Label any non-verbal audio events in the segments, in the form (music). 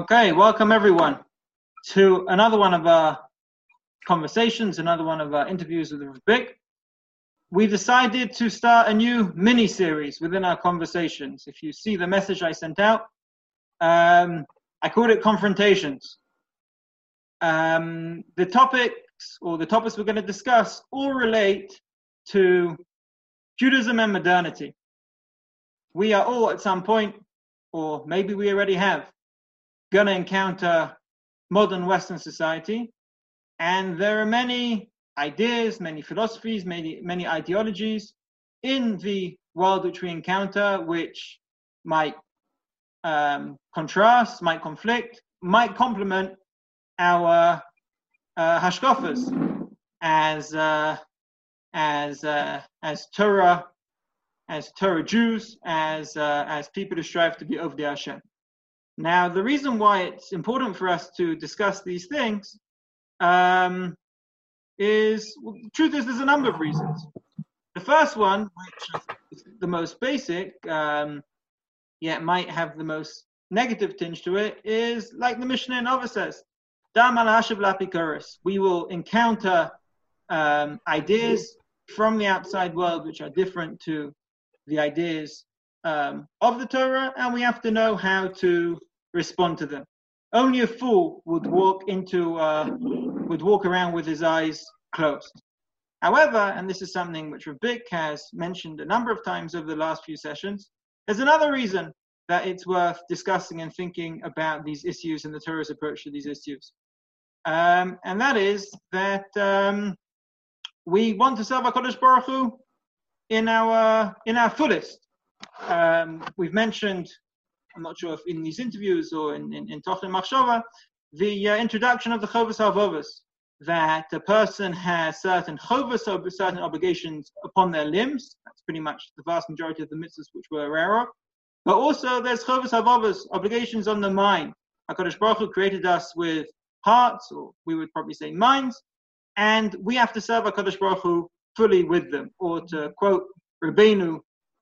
Okay, welcome everyone to another one of our conversations, another one of our interviews with Rav We decided to start a new mini series within our conversations. If you see the message I sent out, um, I called it Confrontations. Um, the topics or the topics we're going to discuss all relate to Judaism and modernity. We are all at some point, or maybe we already have, going to encounter modern Western society. And there are many ideas, many philosophies, many, many ideologies in the world which we encounter, which might um, contrast, might conflict, might complement our uh, hashkafas as uh, as uh, as Torah, as Torah Jews, as uh, as people who strive to be of the Hashem. Now, the reason why it's important for us to discuss these things um, is, well, the truth is, there's a number of reasons. The first one, which is the most basic, um, yet might have the most negative tinge to it, is like the Mishnah in Ova says, we will encounter um, ideas from the outside world which are different to the ideas um, of the Torah, and we have to know how to respond to them. Only a fool would walk into uh, would walk around with his eyes closed. However, and this is something which Rav Bick has mentioned a number of times over the last few sessions, there's another reason that it's worth discussing and thinking about these issues and the Torah's approach to these issues. Um, and that is that um, we want to serve HaKadosh Baruch Hu in our, in our fullest. Um, we've mentioned I'm not sure if in these interviews or in, in, in Tochen Machshava, the uh, introduction of the Chovos Halevavos, that a person has certain Chovas, certain obligations upon their limbs. That's pretty much the vast majority of the mitzvahs which we're aware of. But also there's Chovos Halevavos, obligations on the mind. HaKadosh Baruch Hu created us with hearts, or we would probably say minds, and we have to serve HaKadosh Baruch Hu fully with them. Or to quote Rabbeinu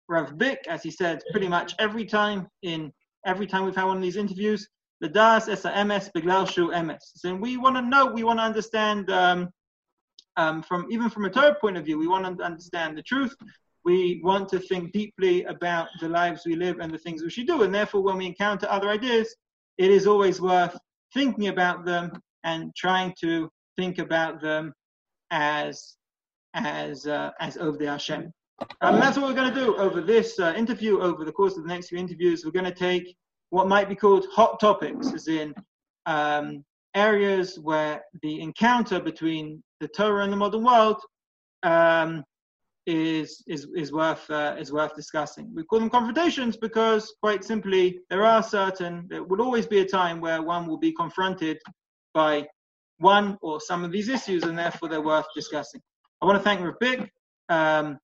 Rav Bick, as he said pretty much every time in every time we've had one of these interviews, the das es ms beglal shu ms. So we want to know, we want to understand um, um, from even from a Torah point of view, we want to understand the truth. We want to think deeply about the lives we live and the things we should do. And therefore, when we encounter other ideas, it is always worth thinking about them and trying to think about them as as uh, as the Hashem. And that's what we're going to do over this uh, interview. Over the course of the next few interviews, we're going to take what might be called hot topics, as in um, areas where the encounter between the Torah and the modern world um, is is is worth uh, is worth discussing. We call them confrontations because, quite simply, there are certain there will always be a time where one will be confronted by one or some of these issues, and therefore they're worth discussing. I want to thank Rav um,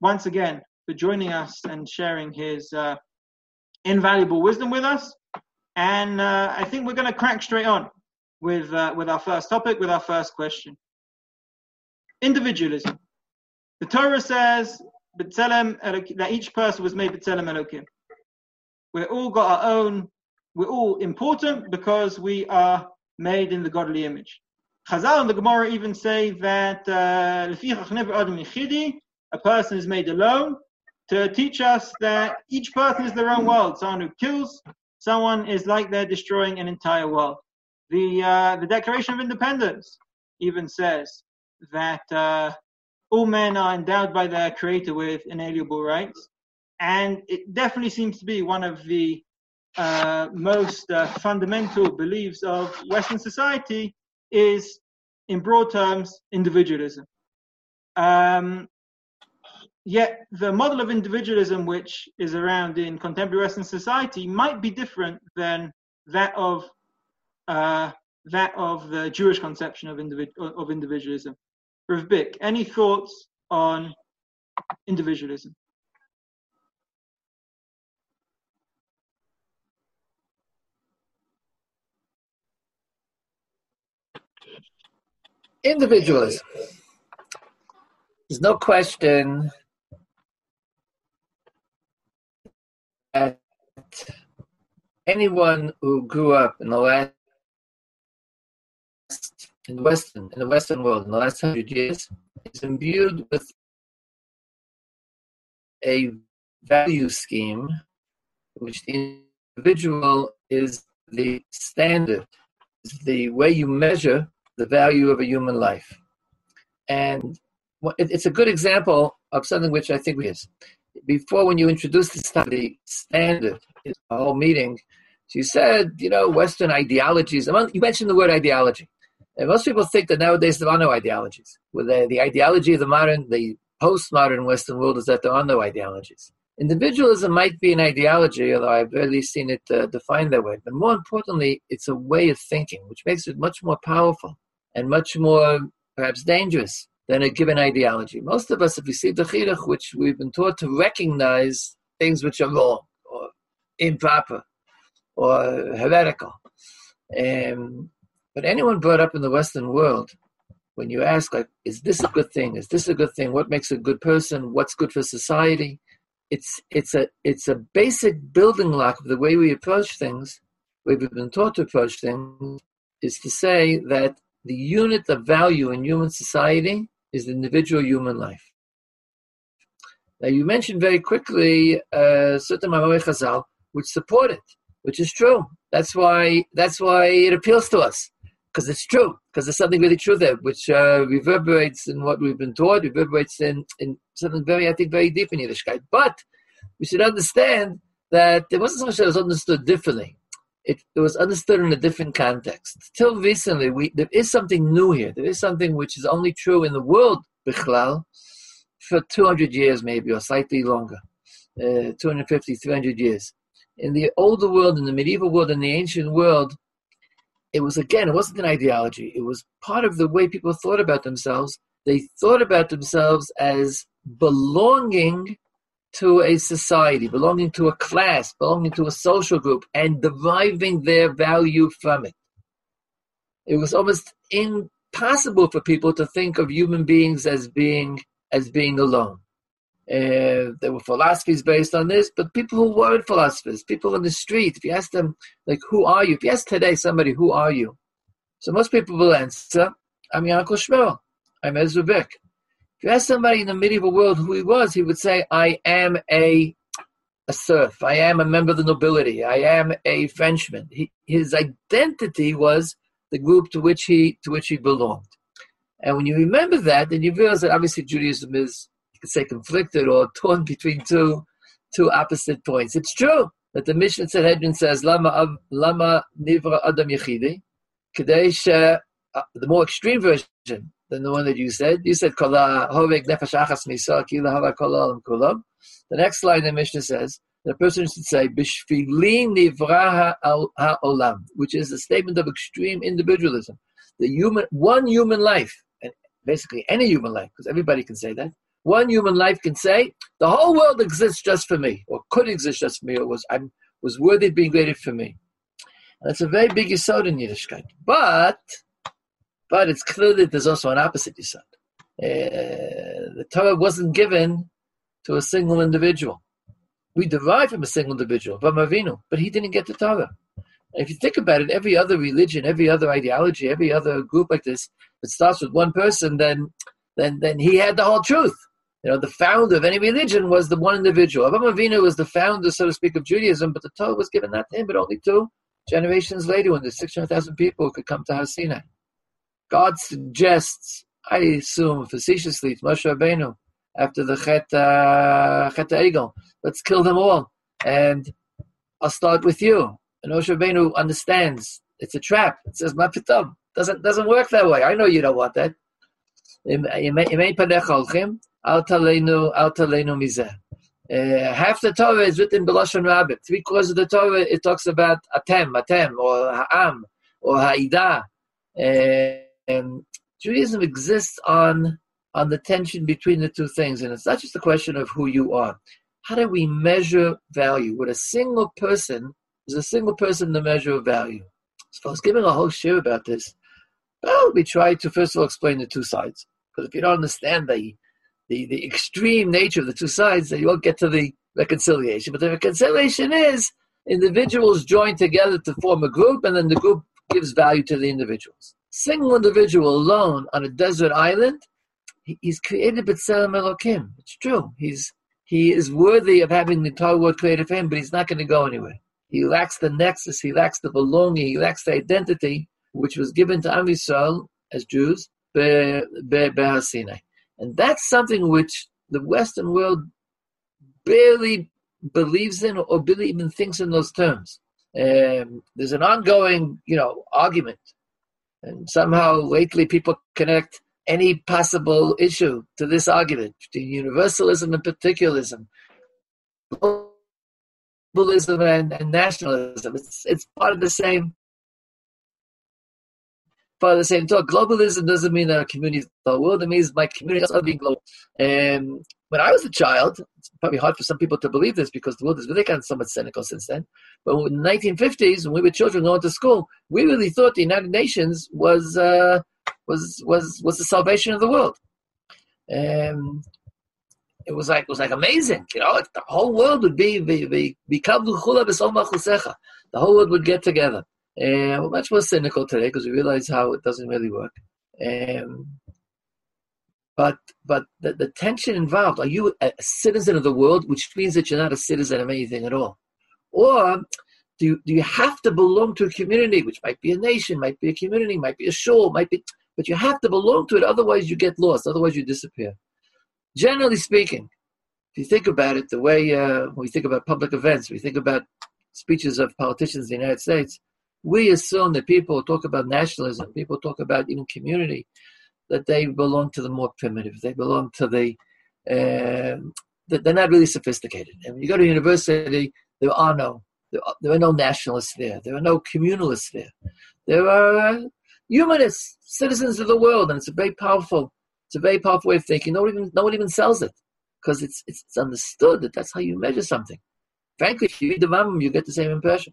once again for joining us and sharing his uh, invaluable wisdom with us. And uh, I think we're going to crack straight on with uh, with our first topic, with our first question. Individualism. The Torah says that each person was made B'Tselem Elokim. We're all got our own. We're all important because we are made in the godly image. Chazal and the Gemara even say that uh, a person is made alone to teach us that each person is their own world. Someone who kills someone is like they're destroying an entire world. The, uh, the Declaration of Independence even says that uh, all men are endowed by their Creator with inalienable rights. And it definitely seems to be one of the uh, most uh, fundamental beliefs of Western society is, in broad terms, individualism. Um, Yet the model of individualism which is around in contemporary Western society might be different than that of uh, that of the Jewish conception of, individ- of individualism. Rav Bick, any thoughts on individualism? Individualism. There's no question that anyone who grew up in the last in the Western in the Western world in the last hundred years is imbued with a value scheme which the individual is the standard, is the way you measure the value of a human life. And it's a good example of something which I think is. Before, when you introduced this to the standard, a whole meeting, you said, you know, Western ideologies. You mentioned the word ideology. And most people think that nowadays there are no ideologies. With the, the ideology of the modern, the postmodern Western world is that there are no ideologies. Individualism might be an ideology, although I've barely seen it uh, defined that way. But more importantly, it's a way of thinking, which makes it much more powerful and much more perhaps dangerous than a given ideology. Most of us, if we see the chinuch, which we've been taught to recognize things which are wrong or improper or heretical. Um, but anyone brought up in the Western world, when you ask, like, is this a good thing? Is this a good thing? What makes a good person? What's good for society? it's it's a it's a basic building block of the way we approach things, we've been taught to approach things, is to say that the unit of value in human society is the individual human life. Now you mentioned very quickly uh, Mamoy Chazal which support it, which is true. That's why that's why it appeals to us because it's true, because there's something really true there, which uh, reverberates in what we've been taught, reverberates in, in something very, I think, very deep in Yiddishkeit. But we should understand that there wasn't so much that was understood differently. It, it was understood in a different context. Till recently, we, there is something new here. There is something which is only true in the world, Bichlal, for 200 years maybe, or slightly longer, uh, 250, 300 years. In the older world, in the medieval world, in the ancient world, it was again, it wasn't an ideology. It was part of the way people thought about themselves. They thought about themselves as belonging to a society, belonging to a class, belonging to a social group, and deriving their value from it. It was almost impossible for people to think of human beings as being as being alone. Uh, there were philosophies based on this, but people who weren't philosophers, people in the street, if you ask them, like, who are you? If you ask today somebody, who are you? So most people will answer, I'm Yankel Shmuel. I'm Ezra Bick. If you ask somebody in the medieval world who he was, he would say, I am a, a serf. I am a member of the nobility. I am a Frenchman. He, his identity was the group to which he to which he belonged. And when you remember that, then you realize that obviously Judaism is you could say conflicted or torn between two two opposite points. It's true that the Mishnah Sanhedrin says lama lama nivra adam yechidi, kadesh uh, the more extreme version than the one that you said. You said hovek nefesh achas hava. The next line the Mishnah says the person should say ha'olam, which is a statement of extreme individualism. The human, one human life, and basically any human life, because everybody can say that, one human life can say, the whole world exists just for me, or could exist just for me, or was I was worthy of being created for me. And that's a very big yisod in Yiddishkeit. But, but it's clear that there's also an opposite yisod. Uh, the Torah wasn't given to a single individual. We derive from a single individual, Avinu, but he didn't get the Torah. And if you think about it, every other religion, every other ideology, every other group like this that starts with one person, then then then he had the whole truth. You know, the founder of any religion was the one individual. Abraham Avinu was the founder, so to speak, of Judaism, but the Torah was given not to him, but only two generations later when the 600,000 people could come to Har Sinai. God suggests, I assume facetiously, to Moshe Rabbeinu, after the Chet, uh, Chet Egel, let's kill them all. And I'll start with you. And Moshe Rabbeinu understands it's a trap. It says, Mapitam. Doesn't, doesn't work that way. I know you don't want that. Uh, half the Torah is written in Belashon Rabbit. Three quarters of the Torah it talks about Atem, Atem, or Ha'am, or Ha'ida. Uh, Judaism exists on on the tension between the two things, and it's not just a question of who you are. How do we measure value? With a single person is a single person the measure of value. So I was giving a whole share about this. Well, we try to first of all explain the two sides, because if you don't understand the the, the extreme nature of the two sides, then you won't get to the reconciliation. But the reconciliation is individuals join together to form a group, and then the group gives value to the individuals. Single individual alone on a desert island, he's created B'Tselem Elokim. It's true. He's he is worthy of having the entire world created for him, but he's not going to go anywhere. He lacks the nexus, he lacks the belonging, he lacks the identity which was given to Am Yisrael as Jews, be, be, And that's something which the Western world barely believes in or barely even thinks in those terms. Um, there's an ongoing, you know, argument, and somehow lately people connect any possible issue to this argument between universalism and particularism, globalism and, and nationalism. It's it's part of the same of the same talk. Globalism doesn't mean that our community is the world. It means my community is being global. And when I was a child, it's probably hard for some people to believe this because the world has really gotten somewhat cynical since then. But in the 1950s, when we were children going to school, we really thought the United Nations was uh, was was was the salvation of the world. Um, it was like it was like amazing, you know. The whole world would be be be the whole world would get together. And we're much more cynical today because we realize how it doesn't really work. Um, but but the, the tension involved are you a citizen of the world, which means that you're not a citizen of anything at all, or do you, do you have to belong to a community, which might be a nation, might be a community, might be a shul, might be, but you have to belong to it. Otherwise, you get lost. Otherwise, you disappear. Generally speaking, if you think about it, the way uh, we think about public events, we think about speeches of politicians in the United States we assume that people talk about nationalism, people talk about even community, that they belong to the more primitive. They belong to the, uh, they're not really sophisticated. And when you go to university, there are no, there are, there are no nationalists there. There are no communalists there. There are humanists, citizens of the world, and it's a very powerful, it's a very powerful way of thinking. No one even, no one even sells it because it's, it's understood that that's how you measure something. Frankly, if you read the Rambam, you get the same impression.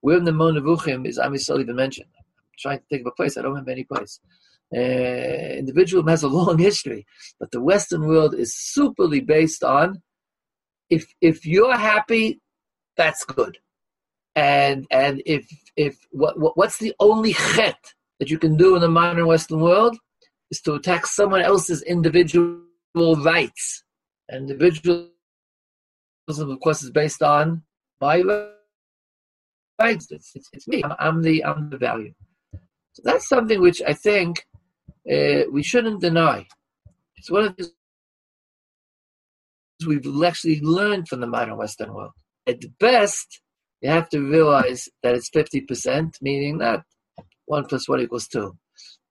Where in the Moreh Nevuchim is Am Yisrael even mentioned? I'm trying to think of a place. I don't have any place. Uh, individualism has a long (laughs) history, but the Western world is superly based on if if you're happy, that's good, and and if if what, what what's the only chet that you can do in the modern Western world is to attack someone else's individual rights. Individualism, of course, is based on my it's, it's, it's me. I'm, I'm, the I'm the value. So that's something which I think uh, we shouldn't deny. It's one of the we've actually learned from the modern Western world. At the best, you have to realize that it's 50%, meaning that 1 plus 1 equals 2.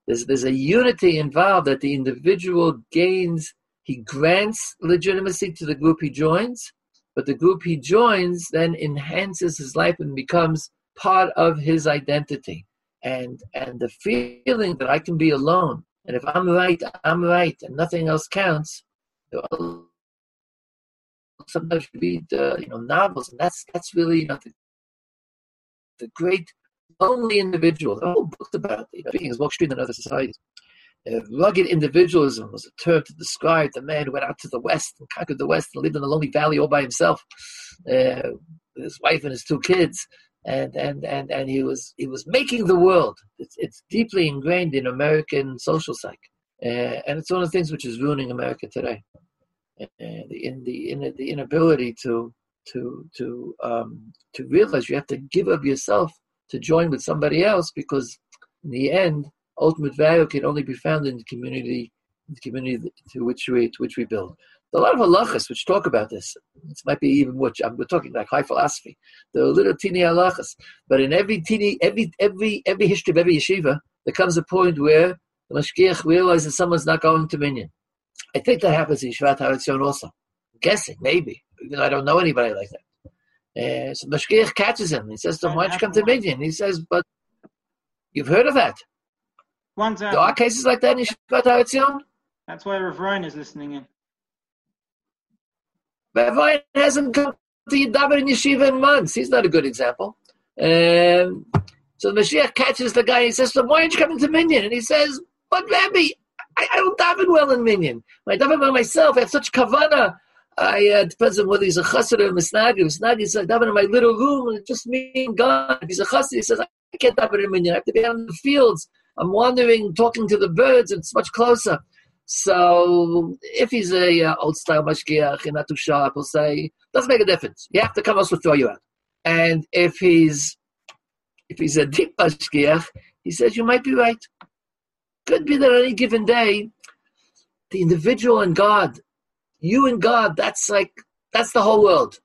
There's, there's a unity involved that the individual gains, he grants legitimacy to the group he joins, but the group he joins then enhances his life and becomes part of his identity. And and the feeling that I can be alone, and if I'm right, I'm right, and nothing else counts. Sometimes you read uh, you know novels, and that's that's really you know the, the great lonely individual. The whole book's about you know, being as Wall Street and other societies. Uh, rugged individualism was a term to describe the man who went out to the West and conquered the West and lived in a lonely valley all by himself, uh, with his wife and his two kids. And, and, and, and he was he was making the world. It's, it's deeply ingrained in American social psyche, uh, and it's one of the things which is ruining America today. Uh, the in the in the inability to to to um, to realize you have to give up yourself to join with somebody else because in the end ultimate value can only be found in the community, the community to which we to which we build. There are a lot of halachas which talk about this. This might be even what we're talking like high philosophy. There are little teeny halachas, but in every teeny, every every every history of every yeshiva, there comes a point where the mashgiach realizes someone's not going to minyan. I think that happens in Shvat Har Etzion also. I'm guessing, maybe. Even I don't know anybody like that. Uh, so Mashgiach catches him. He says to him, why don't you come to Minyan? He says, but you've heard of that. One time. There are cases like that in Yeshivat Har Etzion? That's why Rav Ryan is listening in. Rav Ryan hasn't come to Yadaber in Yeshiva in months. He's not a good example. Um, so the Mashgiach catches the guy. And he says, so why aren't you coming to Minyan? And he says, but Rabbi, I, I don't daven well in Minyan. I daven by myself, I have such kavana. I uh, depends on whether he's a chassid or a misnagi. Misnagi is like daven in my little room, and just me and God. If he's a chassid, he says I can't daven in minyan. I have to be out in the fields. I'm wandering, talking to the birds. It's much closer. So if he's a uh, old style mashgiach and not too sharp, he'll say doesn't make a difference. You have to come, else will throw you out. And if he's if he's a deep mashgiach, he says you might be right. Could be that any given day, the individual and God, you and God, that's like that's the whole world.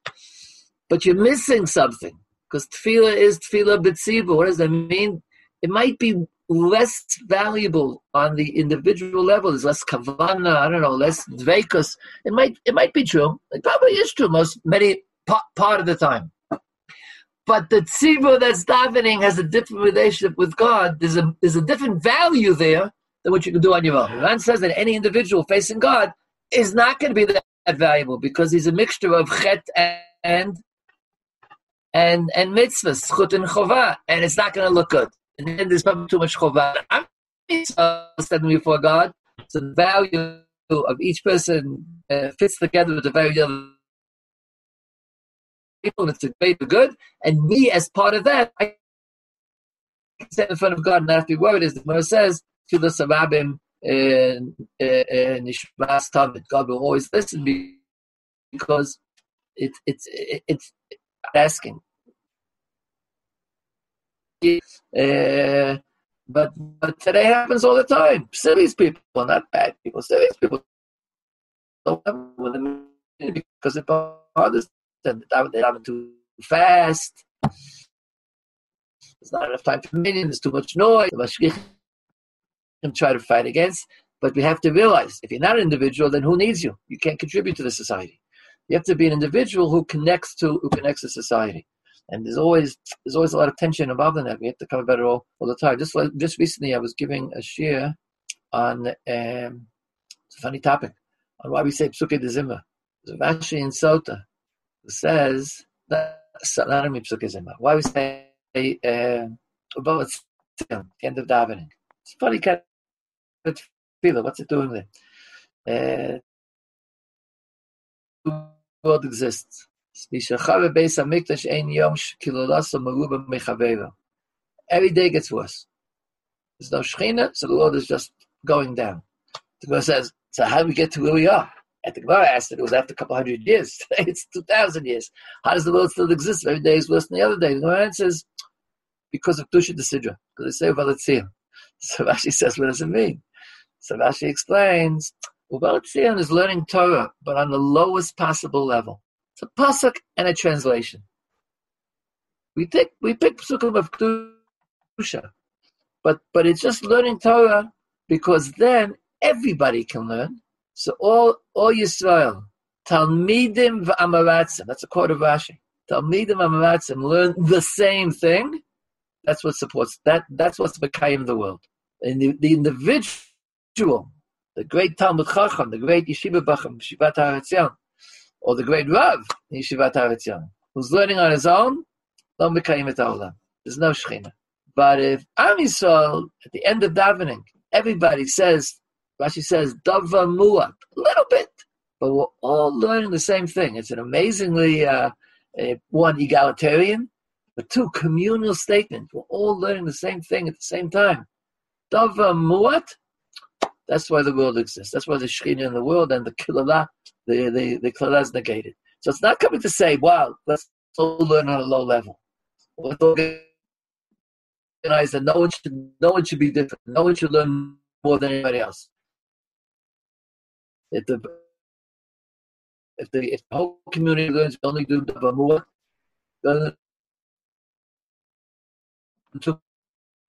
But you're missing something because tefillah is tefillah b'tzibu. What does that mean? It might be less valuable on the individual level. There's less kavana, I don't know, less dveikus. It might it might be true. It probably is true most many part of the time. But the tzibur that's davening has a different relationship with God. There's a there's a different value there than what you can do on your own. Ran says that any individual facing God is not going to be that, valuable because he's a mixture of chet and and and mitzvahs, chut and chova, and it's not going to look good and then there's probably too much chovah. I'm standing before God. So the value of each person uh, fits together with the value of people. It's a great good, and me as part of that, I stand in front of God and not have to be worried. As the Gemara says, "Tfilah Sarabim and Nishmas Tamid." God will always listen because it, it's it, it's asking uh, but but today happens all the time. Cities people, not bad people. Cities people don't because it bothers them. They have too fast. There's not enough time for minyan. There's too much noise. And try to fight against. But we have to realize if you're not an individual, then who needs you? You can't contribute to the society. You have to be an individual who connects to who connects to society and there's always there's always a lot of tension involved in that. We have to cover better all, all the time. Just just recently, I was giving a share on um, it's a funny topic on why we say Psuke de Zimra. There's a Rashi in Sota says that not only Psuke Zimra. Why we say uh, about the end of davening. It's funny kind of feel. What's it doing there? Uh, world exists. Every day gets worse. There's no Shechina, so the Lord is just going down. The Gemara says, so how do we get to where we are? And the Gemara asked that it was after a couple hundred years. (laughs) Today it's 2,000 years. How does the world still exist? Every day is worse than the other day. The Gemara says, because of Kedusha Desidra, because they say Valatziyah. (laughs) So Rashi says, what does it mean? So Rashi explains, well, Valatziyah is learning Torah, but on the lowest possible level. It's a pasuk and a translation. We take we pick psukim of kedusha, but but it's just learning Torah because then everybody can learn. So all all Yisrael, talmidim v'amaratzim. That's a quote of Rashi. Talmidim v'amaratzim learn the same thing. That's what supports that. That's what's becoming the world. And the, the individual, the great Talmid Chacham, the great Yeshiva Bacham, Shivat Har Etzion, or the great Rav in Yeshivat Har Etzion, who's learning on his own, lo et. There's no shechina. But if Am Yisrael, at the end of davening, everybody says, Rashi says, dava muat, a little bit, but we're all learning the same thing. It's an amazingly, uh, one, egalitarian, but two, communal statement. We're all learning the same thing at the same time. Dava muat, that's why the world exists. That's why the Shekhinah in the world and the Kilala, the, the, the Kilala is negated. So it's not coming to say, wow, let's all learn on a low level. Let's organize that no one should, no one should be different. No one should learn more than anybody else. If the, if the, if the whole community learns only do the more, then two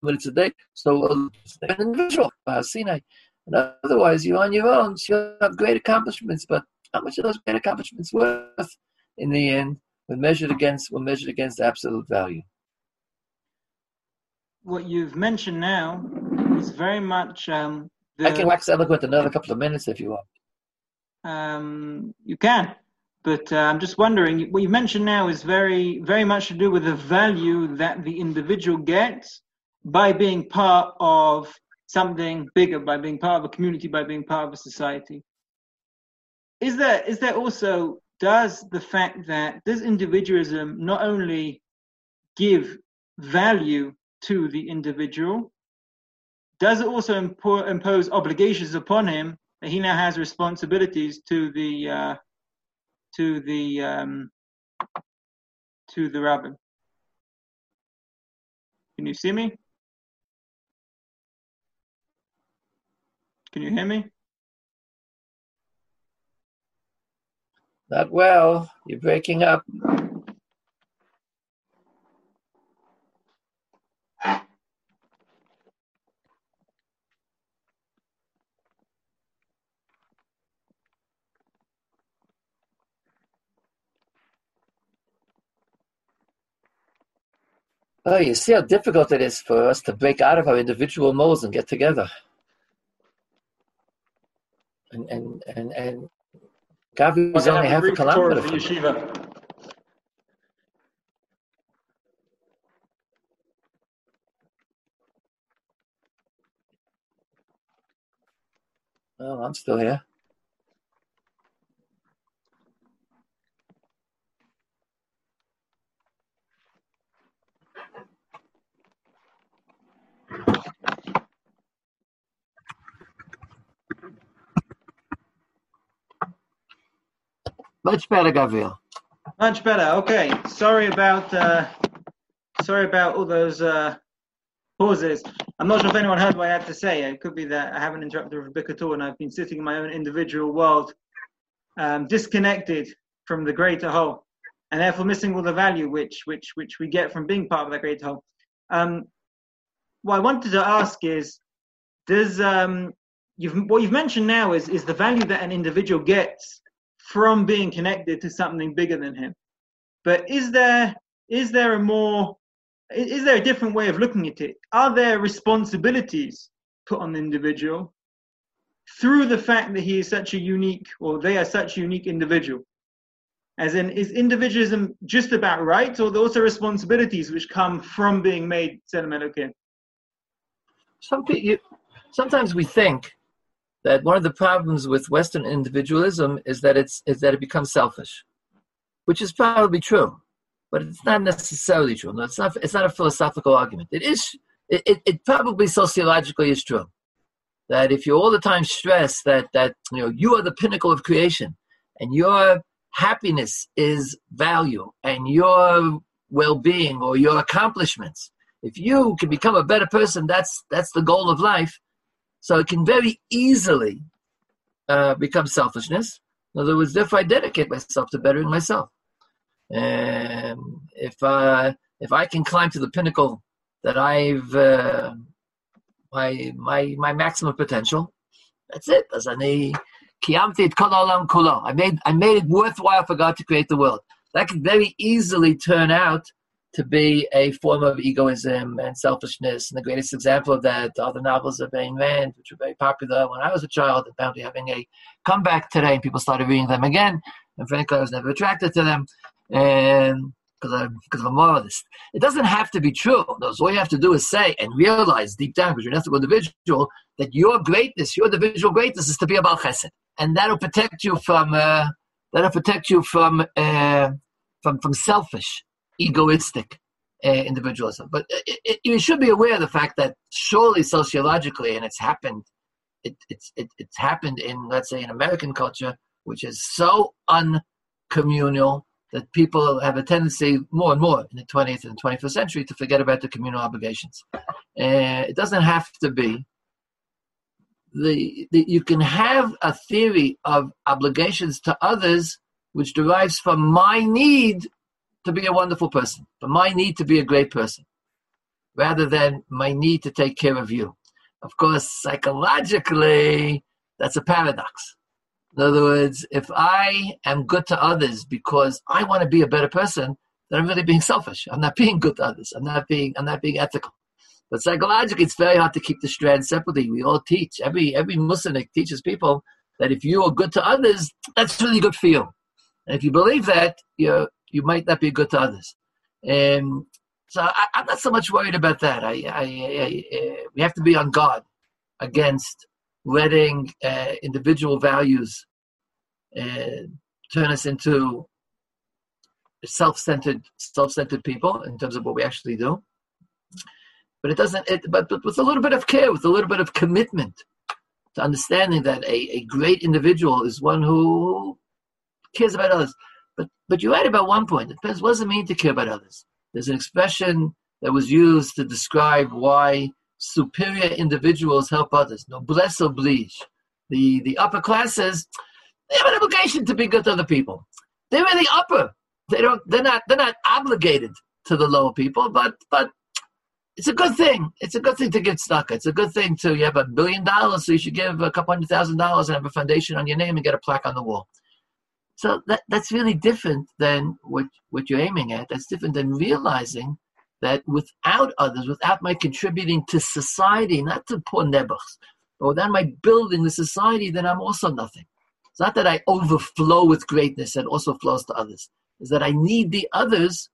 minutes a day, so an individual, uh, Sinai. And otherwise, you're on your own. So you'll have great accomplishments, but how much are those great accomplishments worth in the end when measured against when measured against absolute value? What you've mentioned now is very much. Um, the, I can wax eloquent another couple of minutes if you want. Um, you can, but uh, I'm just wondering. What you mentioned now is very, very much to do with the value that the individual gets by being part of something bigger by being part of a community, by being part of a society. is there is there also does the fact that does individualism not only give value to the individual, does it also impo- impose obligations upon him that he now has responsibilities to the uh, to the um, to the rabbin? Can you see me? Can you hear me? Not well. You're breaking up. Oh, you see how difficult it is for us to break out of our individual modes and get together. And and and and Gavi is only half a kilometer from yeshiva. Oh, I'm still here. Much better, Gabriel. Much better. Okay. Sorry about uh, sorry about all those uh, pauses. I'm not sure if anyone heard what I had to say. It could be that I haven't interrupted Rav Bick at all, and I've been sitting in my own individual world, um, disconnected from the greater whole, and therefore missing all the value which which which we get from being part of that greater whole. Um, what I wanted to ask is, does um, you've what you've mentioned now is is the value that an individual gets from being connected to something bigger than him. But is there is there a more is there a different way of looking at it? Are there responsibilities put on the individual through the fact that he is such a unique or they are such a unique individual? As in, is individualism just about rights or are there also responsibilities which come from being made Selim Some people, sometimes we think that one of the problems with Western individualism is that it's is that it becomes selfish, which is probably true, but it's not necessarily true. No, it's not. It's not a philosophical argument. It is. It, it, it probably sociologically is true that if you all the time stress that that you know you are the pinnacle of creation and your happiness is value and your well-being or your accomplishments if you can become a better person that's that's the goal of life so it can very easily uh, become selfishness. In other words, if I dedicate myself to bettering myself, and if uh, if I can climb to the pinnacle that I've uh, my my my maximum potential, that's it. As I made I made it worthwhile for God to create the world. That can very easily turn out to be a form of egoism and selfishness. And the greatest example of that are the novels of Ayn Rand, which were very popular when I was a child, and having a comeback today, and people started reading them again. And frankly, I was never attracted to them. And because I'm because I'm a moralist. It doesn't have to be true. Those all you have to do is say and realize deep down, because you're an ethical individual, that your greatness, your individual greatness, is to be about chesed, and that'll protect you from uh, that'll protect you from uh, from from selfish egoistic uh, individualism. But it, it, you should be aware of the fact that surely sociologically, and it's happened, it, it's it, it's happened in let's say in American culture, which is so uncommunal that people have a tendency more and more in the 20th and 21st century to forget about the communal obligations. Uh, it doesn't have to be. The, the, you can have a theory of obligations to others which derives from my need to be a wonderful person, but my need to be a great person, rather than my need to take care of you. Of course, psychologically, that's a paradox. In other words, if I am good to others because I want to be a better person, then I'm really being selfish. I'm not being good to others. I'm not being I'm not being ethical. But psychologically, it's very hard to keep the strands separately. We all teach every every Muslim teaches people that if you are good to others, that's really good for you. And if you believe that, you're you might not be good to others. Um, so I, am not so much worried about that. I, I, I, I, we have to be on guard against letting uh, individual values uh, turn us into self-centered, self-centered people in terms of what we actually do. But it doesn't. It, but, but with a little bit of care, with a little bit of commitment to understanding that a, a great individual is one who cares about others. But but you're right about one point. It depends. What does it mean to care about others? There's an expression that was used to describe why superior individuals help others. Noblesse oblige. The the upper classes they have an obligation to be good to other people. They're in the upper. They don't. They're not. They're not obligated to the lower people. But but it's a good thing. It's a good thing to get stuck. It's a good thing to you have a billion dollars, so you should give a couple hundred thousand dollars and have a foundation on your name and get a plaque on the wall. So that that's really different than what what you're aiming at. That's different than realizing that without others, without my contributing to society, not to poor nebuchs, but without my building the society, then I'm also nothing. It's not that I overflow with greatness and also flows to others. It's that I need the others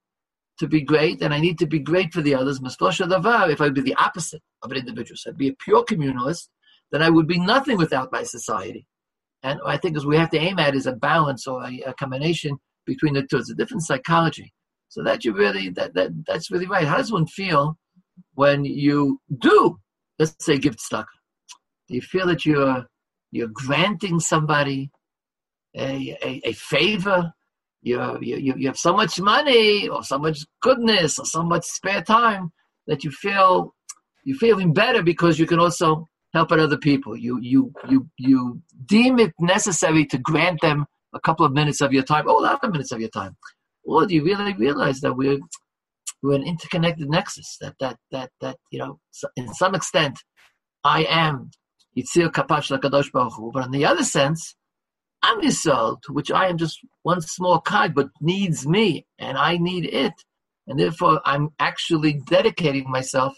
to be great, and I need to be great for the others. If I would be the opposite of an individual, so I'd be a pure communalist, then I would be nothing without my society. And I think as we have to aim at is a balance or a, a combination between the two. It's a different psychology. So that you really that, that that's really right. How does one feel when you do, let's say, give stuck? Do you feel that you're you're granting somebody a, a, a favor? You, you, you have so much money or so much goodness or so much spare time that you feel you're feeling better because you can also help out other people. You you you you deem it necessary to grant them a couple of minutes of your time, or a lot of minutes of your time. Or do you really realize that we're we're an interconnected nexus? That that that that you know, in some extent, I am Yitzir Kapash Lakadosh Baruch Hu. But in the other sense, I'm Yisrael, to which I am just one small cog, but needs me, and I need it. And therefore, I'm actually dedicating myself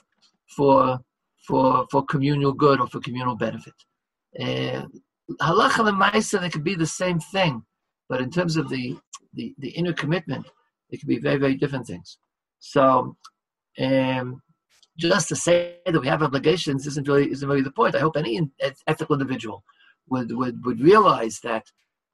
for for for communal good or for communal benefit. Uh, halacha and ma'isa, they could be the same thing, but in terms of the, the, the inner commitment, it could be very, very different things. So, um, just to say that we have obligations isn't really isn't really the point. I hope any ethical individual would would, would realize that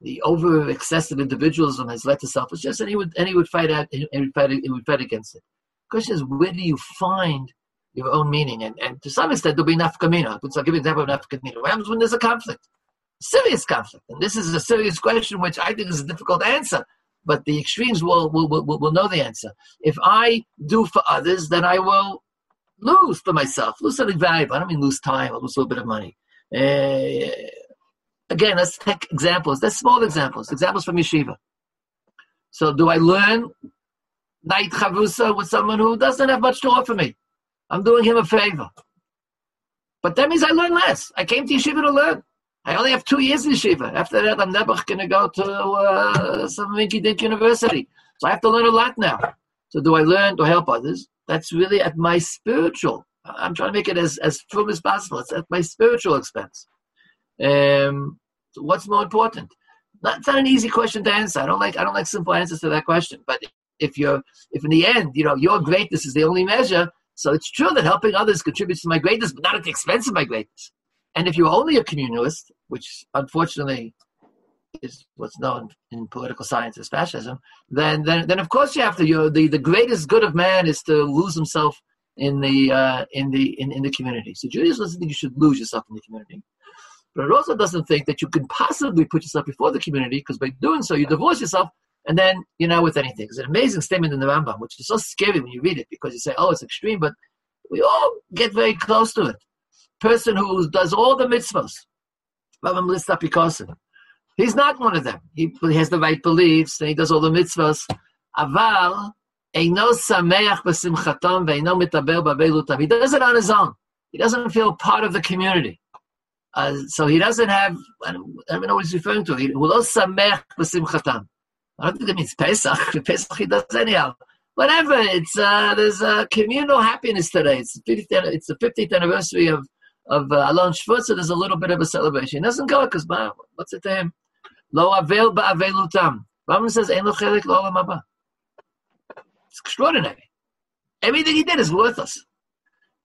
the over excessive individualism has led to selfishness, and he would and he would fight at and he would fight he would fight against it. The question is, where do you find your own meaning? And and to some extent, there'll be nafkamina. I'll give you an example of nafkamina. What happens when there's a conflict? Serious conflict, and this is a serious question, which I think is a difficult answer. But the extremes will will, will, will know the answer. If I do for others, then I will lose for myself, lose something valuable. I don't mean lose time, or lose a little bit of money. Uh, again, let's take examples. That's small examples, examples from yeshiva. So, do I learn night chavrusa with someone who doesn't have much to offer me? I'm doing him a favor. But that means I learn less. I came to yeshiva to learn. I only have two years in yeshiva. After that, I'm never going to go to uh, some Minky Dink University. So I have to learn a lot now. So do I learn to help others? That's really at my spiritual. I'm trying to make it as, as full as possible. It's at my spiritual expense. Um, so what's more important? Not, it's not an easy question to answer. I don't like I don't like simple answers to that question. But if you're if in the end, you know, your greatness is the only measure, so it's true that helping others contributes to my greatness, but not at the expense of my greatness. And if you're only a communalist, which unfortunately is what's known in political science as fascism, then then, then of course you have to. You the, the greatest good of man is to lose himself in the uh, in the in, in the community. So Judaism doesn't think you should lose yourself in the community, but it also doesn't think that you can possibly put yourself before the community because by doing so you divorce yourself and then you know with anything, it's an amazing statement in the Rambam, which is so scary when you read it because you say, "Oh, it's extreme," but we all get very close to it. Person who does all the mitzvahs, Rambam lists up because he's not one of them. He, has the right beliefs and he does all the mitzvahs. Aval. He does it on his own. He doesn't feel part of the community. Uh, so he doesn't have, I don't, I don't know what he's referring to. He, I don't think it means Pesach. (laughs) Pesach he does anyhow. Whatever. It's uh, there's a communal happiness today. It's the 50th, it's the 50th anniversary of of uh, Alon Shvut, so there's a little bit of a celebration. He doesn't go because what's it to him? Lo avel ba'avelutam. Rambam says, Ein lo chelik lo haba. It's extraordinary. Everything he did is worthless.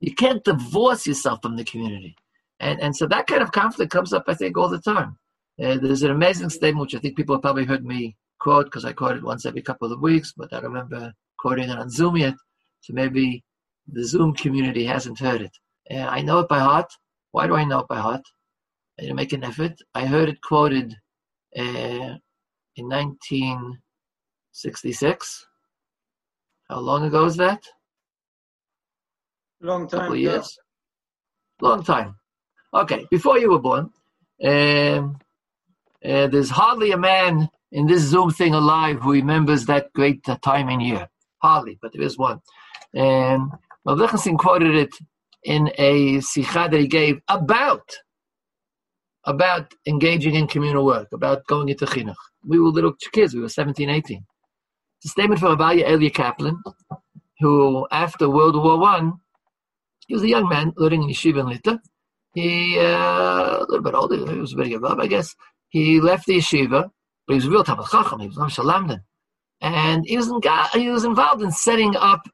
You can't divorce yourself from the community. And, and so that kind of conflict comes up, I think, all the time. Uh, there's an amazing statement which I think people have probably heard me quote because I quote it once every couple of weeks, but I remember quoting it on Zoom yet, so maybe the Zoom community hasn't heard it. Uh, I know it by heart. Why do I know it by heart? I didn't make an effort. I heard it quoted uh, in 1966. How long ago is that? Long time. Couple years. Long time. Okay, before you were born. Um, uh, there's hardly a man in this Zoom thing alive who remembers that great time in year. Hardly, but there is one. And Rav quoted it in a sikha that he gave about about engaging in communal work, about going into chinuch. We were little kids. We were 17, 18. It's a statement from Abaye Elia Kaplan, who after World War One, he was a young man learning in yeshiva in Lita. He uh, a little bit older. He was a bit above, I guess. He left the yeshiva, but he was a real Talmid Chacham. He was Am Shalamdan. And he was, in, he was involved in setting up,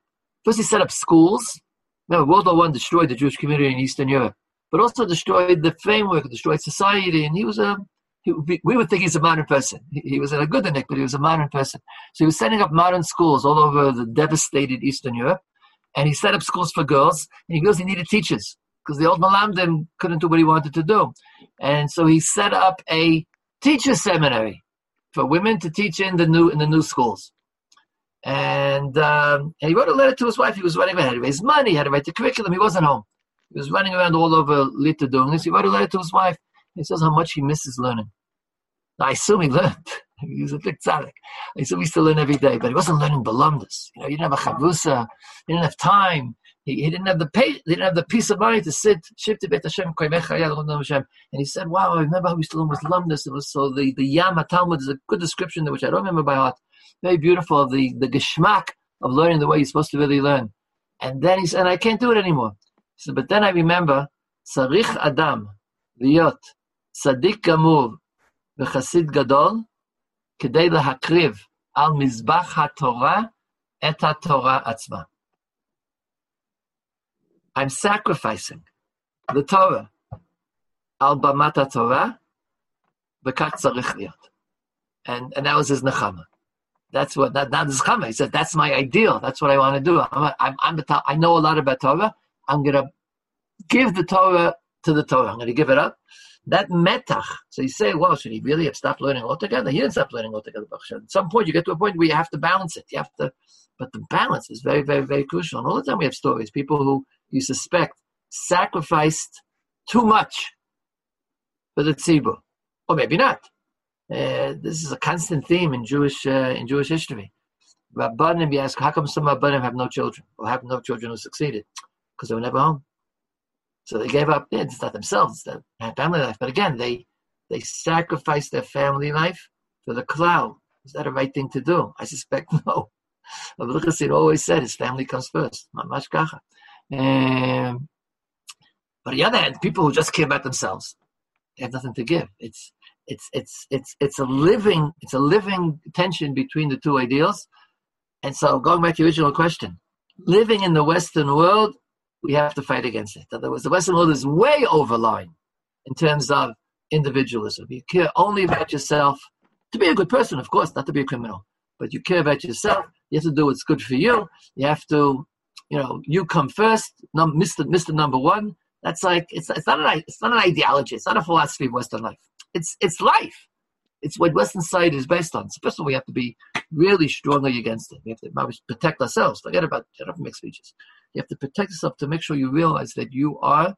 first he set up schools. Remember, World War One destroyed the Jewish community in Eastern Europe, but also destroyed the framework, destroyed society. And he was a, he, we would think he's a modern person. He, he was a good Nick, but he was a modern person. So he was setting up modern schools all over the devastated Eastern Europe. And he set up schools for girls. And he goes, he needed teachers because the old Malamdim couldn't do what he wanted to do. And so he set up a teacher seminary for women to teach in the new in the new schools. And, um, and he wrote a letter to his wife. He was running around. He had to raise money. He had to write the curriculum. He wasn't home. He was running around all over Lita doing this. He wrote a letter to his wife. He says how much he misses learning. I assume he learned. (laughs) he was a big tzaddik. I assume he still learned every day, but he wasn't learning belumdus. You know, you didn't have a chavrusa. He didn't have time. He, he didn't have the pay, they didn't have the peace of mind to sit shifted bet Hashem Hashem. And he said, "Wow, I remember how we still with Lumnus. It was so the the Yama Talmud is a good description which I don't remember by heart. Very beautiful of the the geschmack of learning the way you're supposed to really learn." And then he said, "And I can't do it anymore." He said, "But then I remember Sarich Adam Liot sadiq Gamur v'Chasid Gadol Kedei Hakriv, Al Mizbach HaTorah Et HaTorah Atzma." I'm sacrificing the Torah al bamat Torah v'kach tzarich liot. And, and that was his nechama. That's what, that, not his nechama. He said, that's my ideal. That's what I want to do. I'm, I'm, I'm a, I know a lot about Torah. I'm going to give the Torah to the Torah. I'm going to give it up. That metach. So you say, well, should he really have stopped learning altogether? He didn't stop learning altogether. At some point, you get to a point where you have to balance it. You have to, but the balance is very, very, very crucial. And all the time we have stories, people who you suspect sacrificed too much for the tzibur, or maybe not. Uh, this is a constant theme in Jewish uh, in Jewish history. Rabbanim, you ask, how come some Rabbanim have no children or have no children who succeeded? Because they were never home. So they gave up. Yeah, it's not themselves, it's their family life. But again, they they sacrificed their family life for the klal. Is that a right thing to do? I suspect (laughs) no. But always said his family comes first. Mamash kacha. Um, but on the other hand, people who just care about themselves, they have nothing to give. It's it's it's it's it's a living it's a living tension between the two ideals. And so, going back to your original question, living in the Western world, we have to fight against it. In other words, the Western world is way overlying in terms of individualism. You care only about yourself to be a good person, of course, not to be a criminal, but you care about yourself. You have to do what's good for you. You have to you know, you come first, num, Mr. Mr. Number One. That's like it's it's not an it's not an ideology. It's not a philosophy of Western life. It's it's life. It's what Western society is based on. So first of all, we have to be really strongly against it. We have to protect ourselves. Forget about get off make speeches. You have to protect yourself to make sure you realize that you are.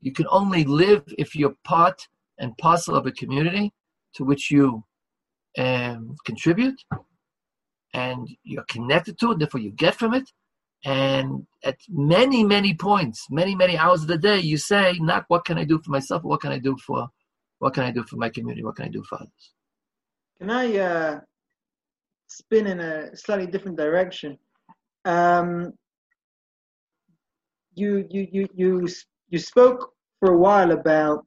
You can only live if you're part and parcel of a community to which you um, contribute, and you're connected to it. Therefore, you get from it and at many, many points, many, many hours of the day, you say, not what can I do for myself, what can I do for what can I do for my community, what can I do for others. Can I uh, spin in a slightly different direction? Um, you, you, you, you, you spoke for a while about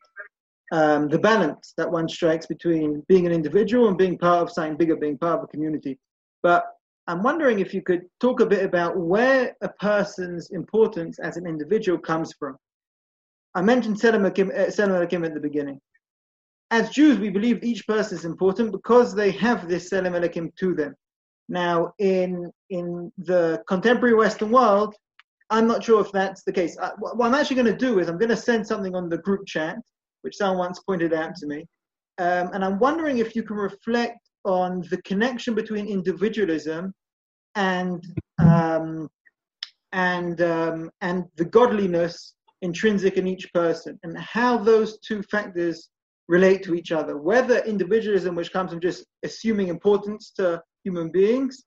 um, the balance that one strikes between being an individual and being part of something bigger, being part of a community. But I'm wondering if you could talk a bit about where a person's importance as an individual comes from. I mentioned Tzelem Elokim, uh, at the beginning. as Jews, we believe each person is important because they have this Tzelem Elokim to them. Now, in in the contemporary Western world, I'm not sure if that's the case. Uh, what I'm actually going to do is I'm going to send something on the group chat, which someone once pointed out to me, um, and I'm wondering if you can reflect on the connection between individualism and um, and um, and the godliness intrinsic in each person, and how those two factors relate to each other. Whether individualism, which comes from just assuming importance to human beings,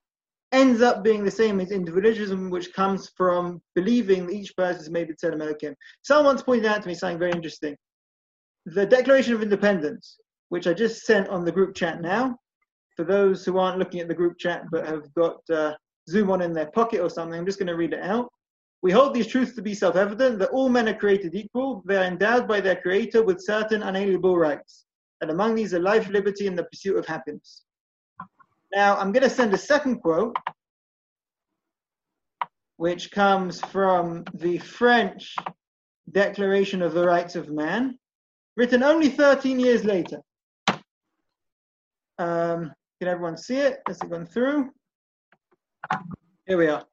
ends up being the same as individualism, which comes from believing that each person is made B'Tselem Elokim. Someone once pointed out to me something very interesting. The Declaration of Independence, which I just sent on the group chat now, for those who aren't looking at the group chat but have got uh, Zoom on in their pocket or something, I'm just going to read it out. We hold these truths to be self evident that all men are created equal, they are endowed by their Creator with certain unalienable rights, and among these are life, liberty, and the pursuit of happiness. Now, I'm going to send a second quote, which comes from the French Declaration of the Rights of Man, written only 13 years later. Um, can everyone see it? Has it gone through? Here we are.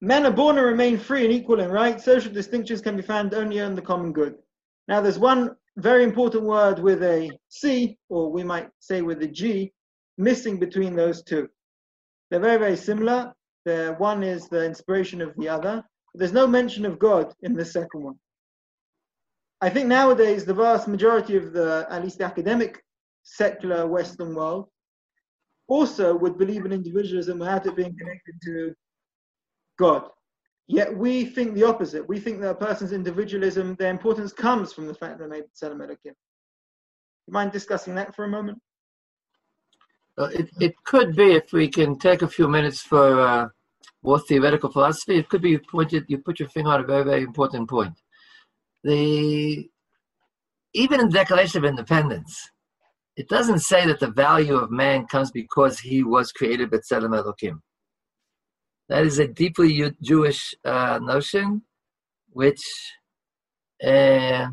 Men are born and remain free and equal in rights. Social distinctions can be found only in the common good. Now, there's one very important word with a C, or we might say with a G, missing between those two. They're very, very similar. The one is the inspiration of the other. There's no mention of God in the second one. I think nowadays the vast majority of the, at least the academic secular Western world, also would believe in individualism without it being connected to God. Yet we think the opposite. We think that a person's individualism, their importance comes from the fact that they made Tzelem Elokim. You mind discussing that for a moment? It, it could be if we can take a few minutes for uh, more theoretical philosophy. It could be you pointed. You put your finger on a very very important point. The even in the Declaration of Independence, it doesn't say that the value of man comes because he was created b'tzelem Elokim. That is a deeply Jewish uh, notion, which uh,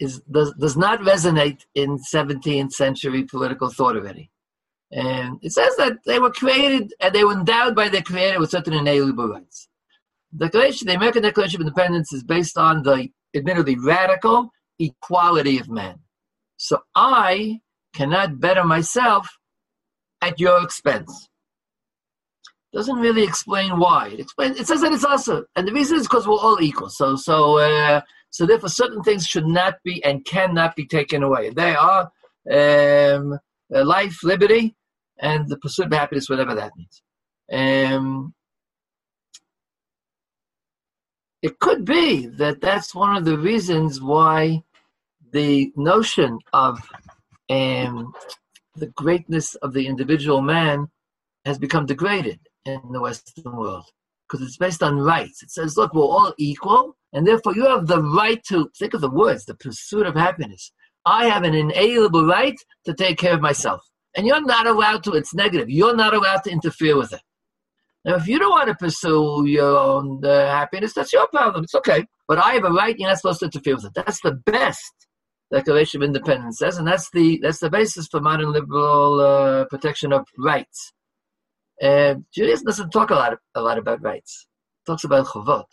is does, does not resonate in 17th century political thought already. And it says that they were created and they were endowed by their creator with certain inalienable rights. The Declaration, the American Declaration of Independence is based on the admittedly radical equality of man. So I cannot better myself at your expense. Doesn't really explain why. It explains. It says that it's also, and the reason is because we're all equal. So, so uh, so therefore, certain things should not be and cannot be taken away. They are um, life, liberty, and the pursuit of happiness, whatever that means. Um, it could be that that's one of the reasons why the notion of um, the greatness of the individual man has become degraded in the Western world because it's based on rights. It says, look, we're all equal, and therefore you have the right to think of the words, the pursuit of happiness. I have an inalienable right to take care of myself. And you're not allowed to, it's negative. You're not allowed to interfere with it. Now, if you don't want to pursue your own uh, happiness, that's your problem. It's okay. But I have a right, you're not supposed to interfere with it. That's the best Declaration of Independence says, and that's the, that's the basis for modern liberal uh, protection of rights. Uh, Judaism doesn't talk a lot, a lot about rights. It talks about chovot.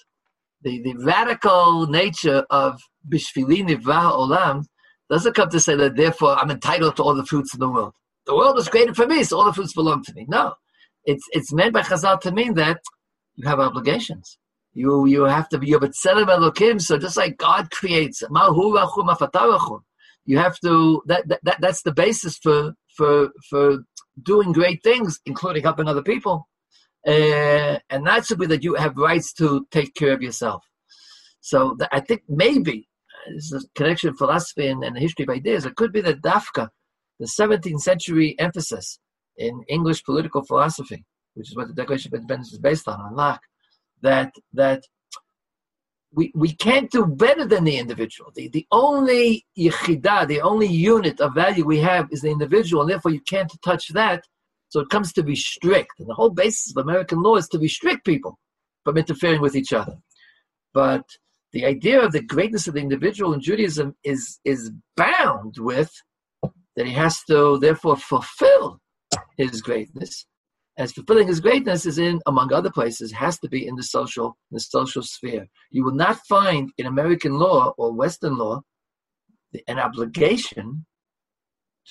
The, the radical nature of bishvili nivra olam doesn't come to say that therefore I'm entitled to all the fruits in the world. The world was created for me, so all the fruits belong to me. No, it's it's meant by Chazal to mean that you have obligations. You you have to be you have a elokim. So just like God creates, you have to that, that that's the basis for for for doing great things, including helping other people. Uh, and that should be that you have rights to take care of yourself. So I think maybe this is a connection of philosophy and, and the history of ideas. It could be that Dafka, the 17th century emphasis in English political philosophy, which is what the Declaration of Independence is based on, on Locke, that that we, we can't do better than the individual. The, the only yichida, the only unit of value we have is the individual, and therefore you can't touch that. So it comes to be strict. And the whole basis of American law is to restrict people from interfering with each other. But the idea of the greatness of the individual in Judaism is is bound with that he has to therefore fulfill his greatness. As fulfilling his greatness is in, among other places, has to be in the social, the social sphere. You will not find in American law or Western law an obligation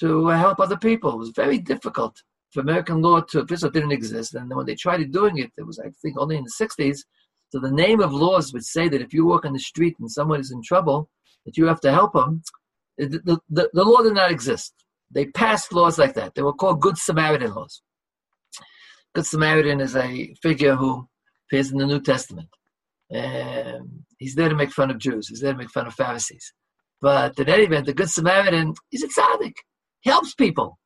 to uh, help other people. It was very difficult for American law to, first didn't exist. And then when they tried doing it, it was, I think, only in the 60s. So the name of laws would say that if you walk on the street and someone is in trouble, that you have to help them. The, the, the law did not exist. They passed laws like that. They were called Good Samaritan laws. Good Samaritan is a figure who appears in the New Testament. Um, he's there to make fun of Jews. He's there to make fun of Pharisees. But in any event, the Good Samaritan is a tzaddik. He helps people.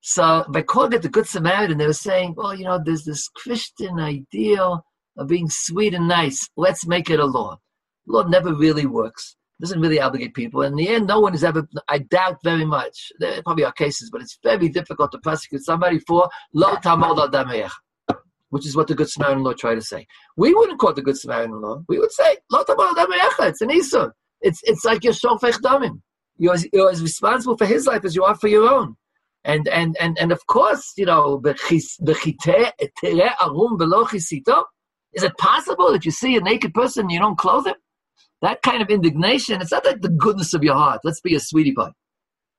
So by calling it the Good Samaritan, they were saying, well, you know, there's this Christian ideal of being sweet and nice. Let's make it a law. Law never really works. Doesn't really obligate people. In the end, no one has ever, I doubt very much, there probably are cases, but it's very difficult to prosecute somebody for lo tamol dameach, which is what the Good Samaritan law tried to say. We wouldn't call it the Good Samaritan law. We would say, lo tamol dameach, it's an isur. It's, it's like you're shofech damim. You're, you're as responsible for his life as you are for your own. And, and, and, and of course, you know, is it possible that you see a naked person and you don't clothe him? That kind of indignation, it's not like the goodness of your heart. Let's be a sweetie pie.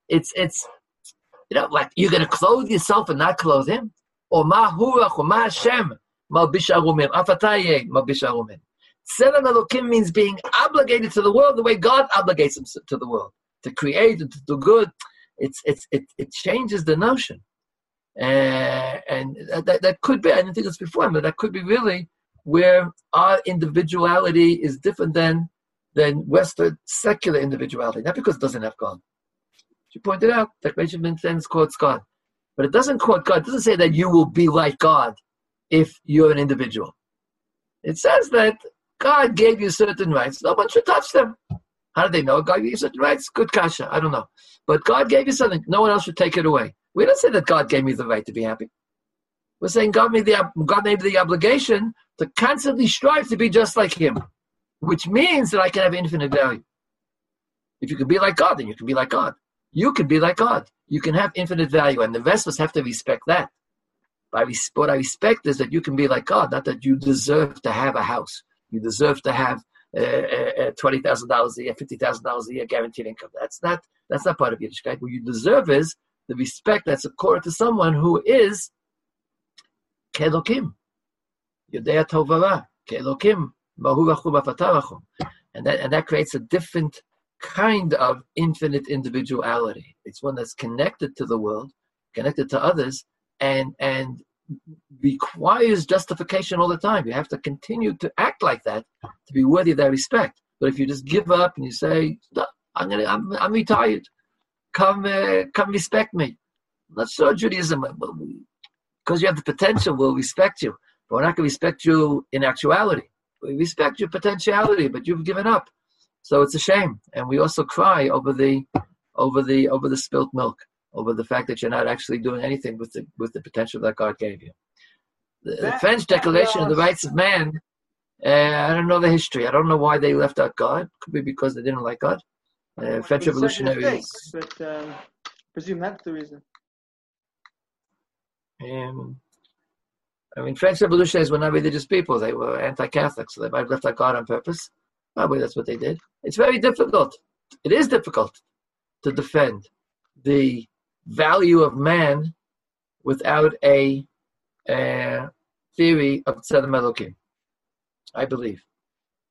It's, it's, you know, like you're going to clothe yourself and not clothe him? Or ma hurach, or ma Hashem, malbish arumim, afataye, malbish arumim. Tzelem Elokim means being obligated to the world the way God obligates himself to the world, to create and to do good. It's, it's, it, it changes the notion. Uh, and that, that could be, I didn't think this before, but that could be really where our individuality is different than than Western secular individuality. Not because it doesn't have God. She pointed out that Benjamin Sens quotes God. But it doesn't quote God. It doesn't say that you will be like God if you're an individual. It says that God gave you certain rights. No one should touch them. How do they know? God gave you certain rights? Good kasha. I don't know. But God gave you something. No one else should take it away. We don't say that God gave me the right to be happy. We're saying God made the God made the obligation to constantly strive to be just like Him, which means that I can have infinite value. If you can be like God, then you can be like God. You can be like God. You can have infinite value, and the Vespas have to respect that. By what I respect is that you can be like God, not that you deserve to have a house. You deserve to have uh, uh, uh twenty thousand dollars a year, fifty thousand dollars a year guaranteed income. That's not that's not part of Yiddishkeit. What you deserve is the respect that's accorded to someone who is Kelokim. Yodea Tovara. Kelokim. And that, and that creates a different kind of infinite individuality. It's one that's connected to the world, connected to others, and and requires justification all the time. You have to continue to act like that to be worthy of that respect. But if you just give up and you say, "I'm gonna, I'm, I'm retired. Come, uh, come respect me." That's so Judaism because you have the potential, we'll respect you. But we're not to respect you in actuality. We respect your potentiality, but you've given up. So it's a shame. And we also cry over the over the over the spilt milk, over the fact that you're not actually doing anything with the with the potential that God gave you. The, the French Declaration of the Rights of Man, uh, I don't know the history. I don't know why they left out God. Could be because they didn't like God. Uh, French revolutionaries. But um, presume that's the reason. Um, I mean, French revolutionaries were not religious people. They were anti-Catholic, so they might have left out God on purpose. Probably that's what they did. It's very difficult. It is difficult to defend the value of man without a, a theory of Tzelem I believe.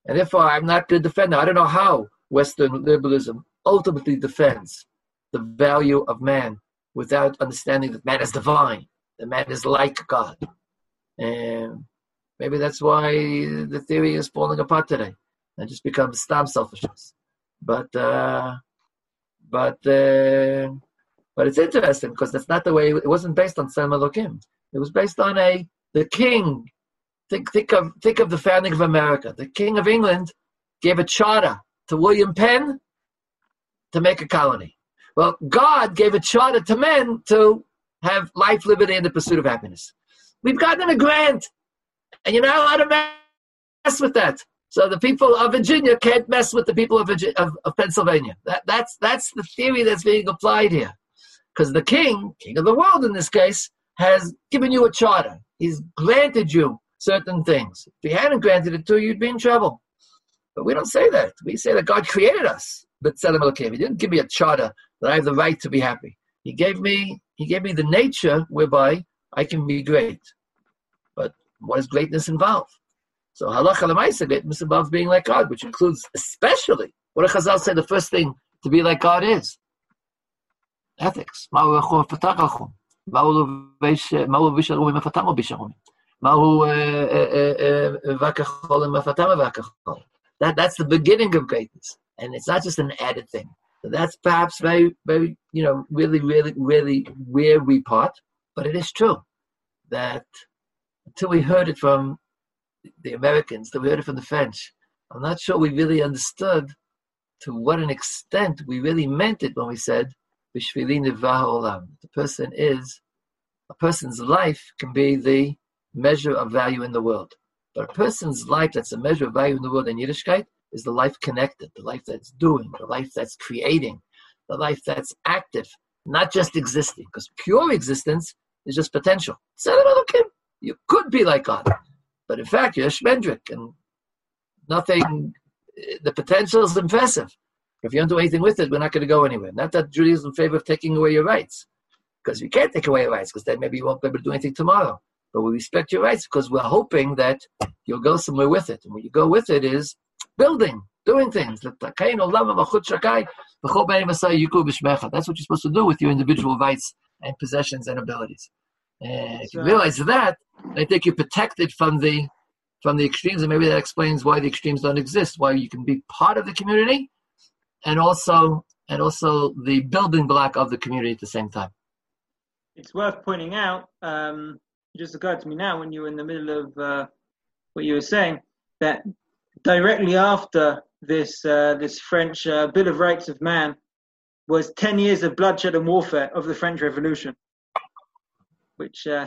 And therefore, I'm not the defender. I don't know how Western liberalism ultimately defends the value of man without understanding that man is divine that man is like God. And maybe that's why the theory is falling apart today and just becomes stam selfishness. But uh, but uh, but it's interesting because that's not the way it wasn't based on Tzelem Elokim. It was based on a the king. Think think of think of the founding of America. The king of England gave a charter to William Penn to make a colony. Well, God gave a charter to men to have life, liberty, and the pursuit of happiness. We've gotten a grant, and you're not allowed to mess with that. So the people of Virginia can't mess with the people of, Virginia, of, of Pennsylvania. That, that's, that's the theory that's being applied here. Because the king, king of the world in this case, has given you a charter. He's granted you certain things. If he hadn't granted it to you, you'd be in trouble. But we don't say that. We say that God created us. But He didn't give me a charter that I have the right to be happy. He gave me He gave me the nature whereby I can be great. But what does greatness involve? So halacha lemaisa greatness involves being like God, which includes especially what a Chazal said the first thing to be like God is ethics. Uh, uh, uh, that, that's the beginning of greatness. And it's not just an added thing. So that's perhaps very, very, you know, really, really, really where we part. But it is true that until we heard it from the Americans, that we heard it from the French, I'm not sure we really understood to what an extent we really meant it when we said, The person is, a person's life can be the measure of value in the world. But a person's life that's a measure of value in the world in Yiddishkeit is the life connected, the life that's doing, the life that's creating, the life that's active, not just existing. Because pure existence is just potential. You could be like God, but in fact, you're a shmendrik, and nothing, the potential is impressive. If you don't do anything with it, we're not going to go anywhere. Not that Judaism is in favor of taking away your rights, because we can't take away your rights, because then maybe you won't be able to do anything tomorrow. But we respect your rights because we're hoping that you'll go somewhere with it. And what you go with it is building, doing things. That's what you're supposed to do with your individual rights and possessions and abilities. And if you realize that, I think you're protected from the from the extremes, and maybe that explains why the extremes don't exist. Why you can be part of the community, and also and also the building block of the community at the same time. It's worth pointing out. Um, it just occurred to me now when you were in the middle of uh, what you were saying that directly after this uh, this French uh, Bill of Rights of Man was 10 years of bloodshed and warfare of the French Revolution, which uh,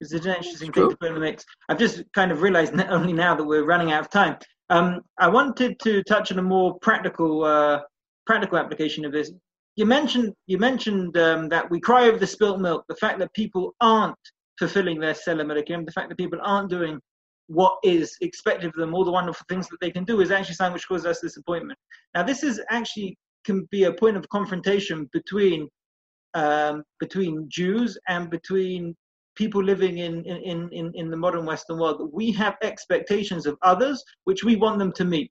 is an interesting thing to put in the mix. I've just kind of realized (laughs) only now that we're running out of time. Um, I wanted to touch on a more practical uh, practical application of this. You mentioned you mentioned um, that we cry over the spilt milk, the fact that people aren't fulfilling their Tzelem the fact that people aren't doing what is expected of them, all the wonderful things that they can do, is actually something which causes us disappointment. Now, this is actually can be a point of confrontation between um, between Jews and between people living in, in, in, in the modern Western world. We have expectations of others which we want them to meet.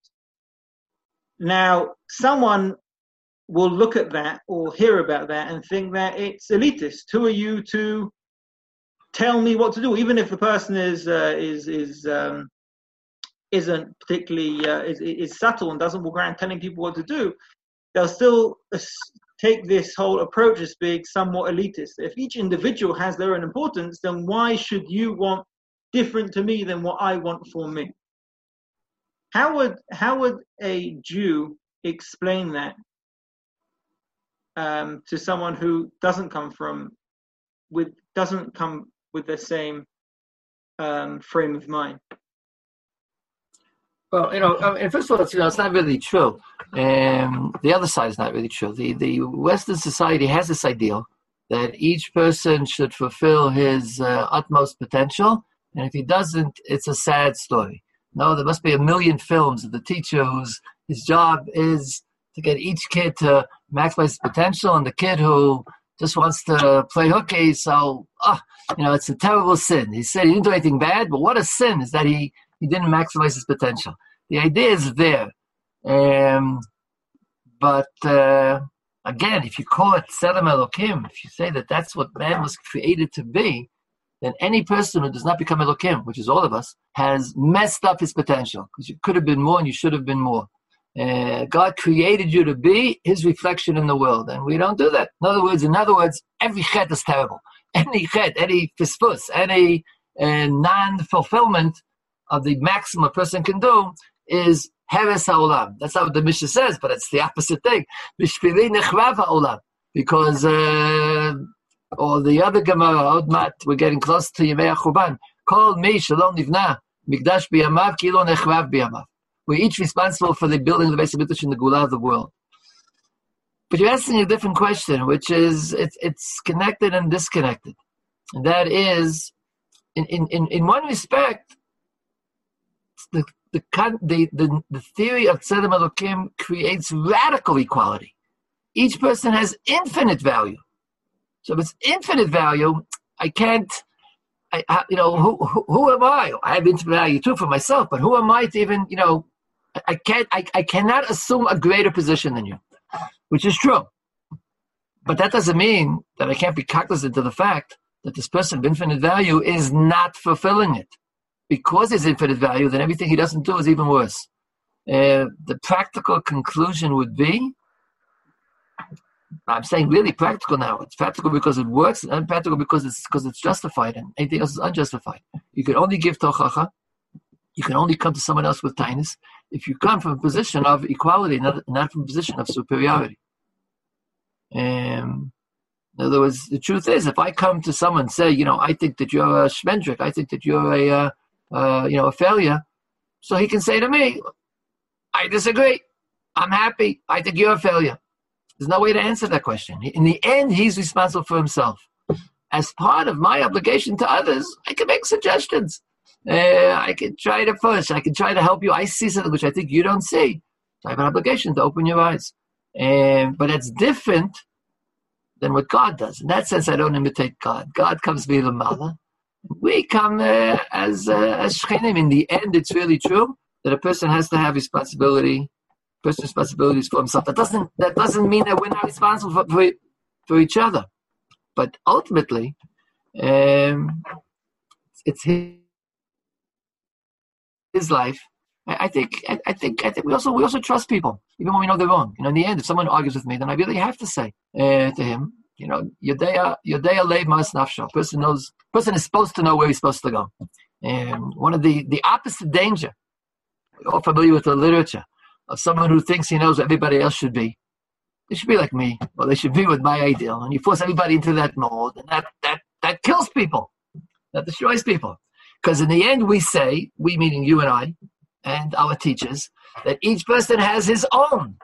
Now, someone will look at that or hear about that and think that it's elitist. Who are you to tell me what to do, even if the person is uh, is is um, isn't particularly uh, is, is subtle and doesn't walk around telling people what to do, they'll still take this whole approach as being somewhat elitist. If each individual has their own importance, then why should you want different to me than what I want for me? How would how would a Jew explain that um, to someone who doesn't come from with doesn't come with the same um, frame of mind? Well, you know, I mean, first of all, it's, you know, it's not really true. Um, the other side is not really true. The the Western society has this ideal that each person should fulfill his uh, utmost potential, and if he doesn't, it's a sad story. No, there must be a million films of the teacher whose his job is to get each kid to maximize his potential, and the kid who just wants to play hooky. So, ah, you know, it's a terrible sin. He said he didn't do anything bad, but what a sin is that he, he didn't maximize his potential. The idea is there. Um, but uh, again, if you call it Tzelem Elokim, if you say that that's what man was created to be, then any person who does not become Elokim, which is all of us, has messed up his potential because you could have been more and you should have been more. Uh, God created you to be His reflection in the world, and we don't do that. In other words, in other words, every chet is terrible. (laughs) Any chet, any fisfus, any uh, non-fulfillment of the maximum a person can do is heres haolam. That's not what the Mishnah says, but it's the opposite thing. haolam, because uh, or the other Gemara, Odmat, we're getting close to Yemei Chuban. Call me Shalom Nivna, Mikdash biyamav, kilo nechvav biyamav. We're each responsible for the building of the Beis Hamikdash in the Gula of the world. But you're asking a different question, which is it's it's connected and disconnected. And that is, in, in, in one respect, the, the, the, the, the theory of Tzelem Elokim creates radical equality. Each person has infinite value. So if it's infinite value, I can't, I, I you know, who, who, who, am I? I have infinite value too for myself, but who am I to even, you know, I can't, I, I cannot assume a greater position than you which is true. But that doesn't mean that I can't be cognizant of the fact that this person of infinite value is not fulfilling it. Because he's infinite value, then everything he doesn't do is even worse. Uh, the practical conclusion would be I'm saying really practical now. It's practical because it works, and practical because it's because it's justified, and anything else is unjustified. You can only give tochacha. You can only come to someone else with kindness if you come from a position of equality, not, not from a position of superiority. Um, in other words, the truth is, if I come to someone and say, you know, I think that you're a shmendrik, I think that you're a, uh, uh, you know, a failure, so he can say to me, I disagree. I'm happy. I think you're a failure. There's no way to answer that question. In the end, he's responsible for himself. As part of my obligation to others, I can make suggestions. Uh, I can try to push. I can try to help you. I see something which I think you don't see. So I have an obligation to open your eyes. Um, but that's different than what God does. In that sense, I don't imitate God. God comes via the mother. We come uh, as uh, as shchenim. In the end, it's really true that a person has to have responsibility, personal responsibilities for himself. That doesn't that doesn't mean that we're not responsible for for, for each other. But ultimately, um, it's his his life. I, think I, I, think I think we also we also trust people even when we know they're wrong. You know, in the end, if someone argues with me, then I really have to say uh, to him, you know, Yodea Yodea lev mas nafsho. Person knows. Person is supposed to know where he's supposed to go. And one of the the opposite danger. We're all familiar with the literature of someone who thinks he knows what everybody else should be. They should be like me, or they should be with my ideal. And you force everybody into that mold, and that that that kills people. That destroys people. Because in the end, we say, we meaning you and I, and our teachers, that each person has his own,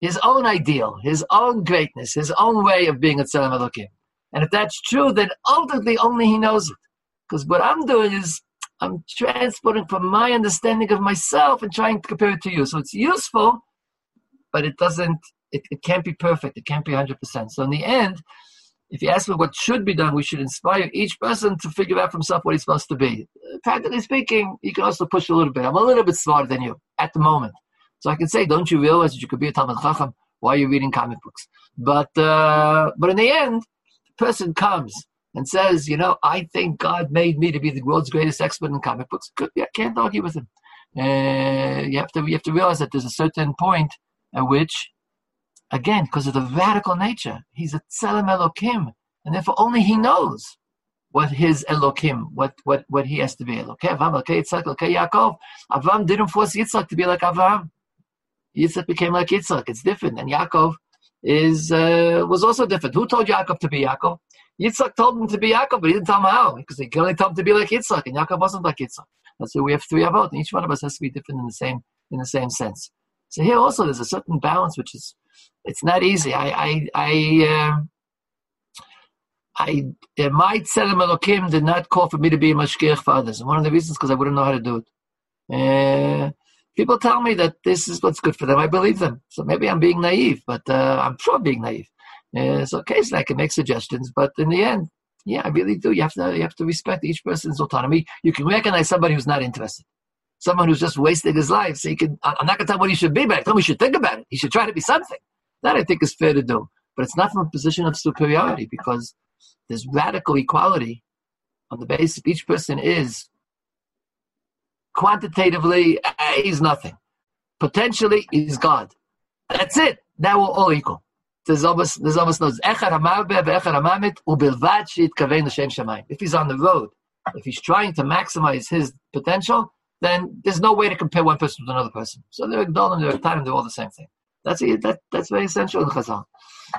his own ideal, his own greatness, his own way of being a Tzelem Elokim. And if that's true, then ultimately only he knows it. Because what I'm doing is I'm transporting from my understanding of myself and trying to compare it to you. So it's useful, but it doesn't, it, it can't be perfect. It can't be 100%. So in the end, if you ask me what should be done, we should inspire each person to figure out for himself what he's supposed to be. Practically speaking, you can also push a little bit. I'm a little bit smarter than you at the moment. So I can say, don't you realize that you could be a Talmid Chacham? Why are you reading comic books? But, uh, but in the end, person comes and says, you know, I think God made me to be the world's greatest expert in comic books. Could be, I can't argue with him. Uh, you have to you have to realize that there's a certain point at which Again, because of the radical nature. He's a Tzelem Elokim. And therefore only he knows what his Elokim, what, what, what he has to be. Elokim, Avram, Yitzhak, Yaakov. Avram didn't force Yitzhak to be like Avram. Yitzhak became like Yitzhak. It's different. And Yaakov is, uh, was also different. Who told Yaakov to be Yaakov? Yitzhak told him to be Yaakov, but he didn't tell him how, because he only tell him to be like Yitzhak, and Yaakov wasn't like Yitzhak. That's why we have three avot, and each one of us has to be different in the same in the same sense. So here also there's a certain balance which is it's not easy. I I I uh, I uh, my Tzelem Elokim did not call for me to be a mashgiach for others, and one of the reasons because I wouldn't know how to do it. Uh, people tell me that this is what's good for them. I believe them. So maybe I'm being naive, but uh, I'm sure I'm being naive. Uh, so occasionally I can make suggestions, but in the end, yeah, I really do. You have to you have to respect each person's autonomy. You can recognize somebody who's not interested someone who's just wasting his life. So you can, I'm not going to tell him what he should be, but I tell him he should think about it. He should try to be something. That I think is fair to do. But it's not from a position of superiority because there's radical equality on the basis each person is quantitatively, he's nothing. Potentially, he's God. That's it. Now we're all equal. There's almost there's almost no If he's on the road, if he's trying to maximize his potential, then there's no way to compare one person with another person. So they're Gdolim, they're Tarim, they're all the same thing. That's that, that's very essential in Chazal.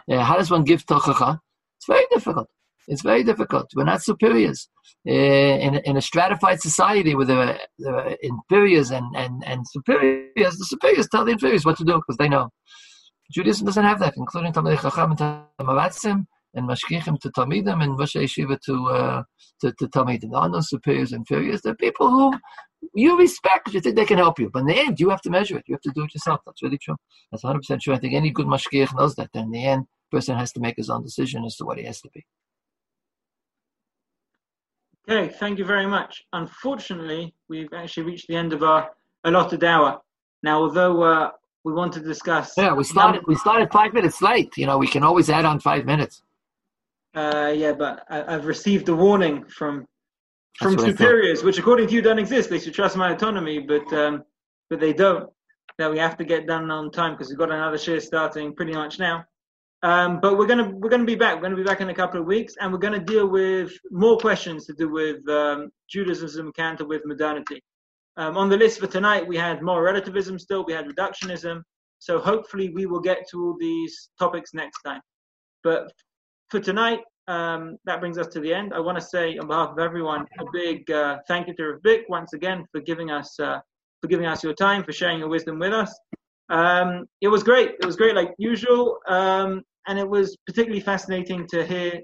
Yeah, how does one give tochacha? It's very difficult. It's very difficult. We're not superiors. Uh, in, in a stratified society where there are, there are inferiors and, and, and superiors, the superiors tell the inferiors what to do because they know. Judaism doesn't have that, including Talmid Chacham and Tamaratzim and Mashgichim to Talmidim and Rosh Yeshiva to, uh, to, to Talmidim. There are no superiors and inferiors. They're people who you respect you think they can help you. But in the end, you have to measure it. You have to do it yourself. That's really true. That's 100% true. I think any good mashgiach knows that. In the end, person has to make his own decision as to what he has to be. Okay, thank you very much. Unfortunately, we've actually reached the end of our allotted hour. Now, although uh, we want to discuss, yeah, we started we started five minutes late. You know, we can always add on five minutes. Uh, yeah, but I, have received a warning from from superiors, which according to you don't exist. They should trust my autonomy, but um, but they don't. That we have to get done on time because we've got another share starting pretty much now. Um, but we're gonna we're gonna be back. We're gonna be back in a couple of weeks, and we're gonna deal with more questions to do with um, Judaism counter with modernity. Um, on the list for tonight, we had more relativism. Still, we had reductionism. So hopefully, we will get to all these topics next time. But for tonight, um, that brings us to the end. I want to say, on behalf of everyone, a big uh, thank you to Rav once again for giving us uh, for giving us your time, for sharing your wisdom with us. Um, it was great. It was great, like usual. Um, and it was particularly fascinating to hear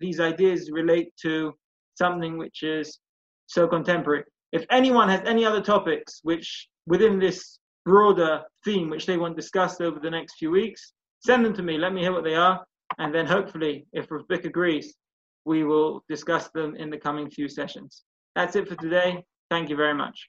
these ideas relate to something which is so contemporary. If anyone has any other topics which within this broader theme which they want discussed over the next few weeks, send them to me. Let me hear what they are, and then hopefully, if Rav Bick agrees, we will discuss them in the coming few sessions. That's it for today. Thank you very much.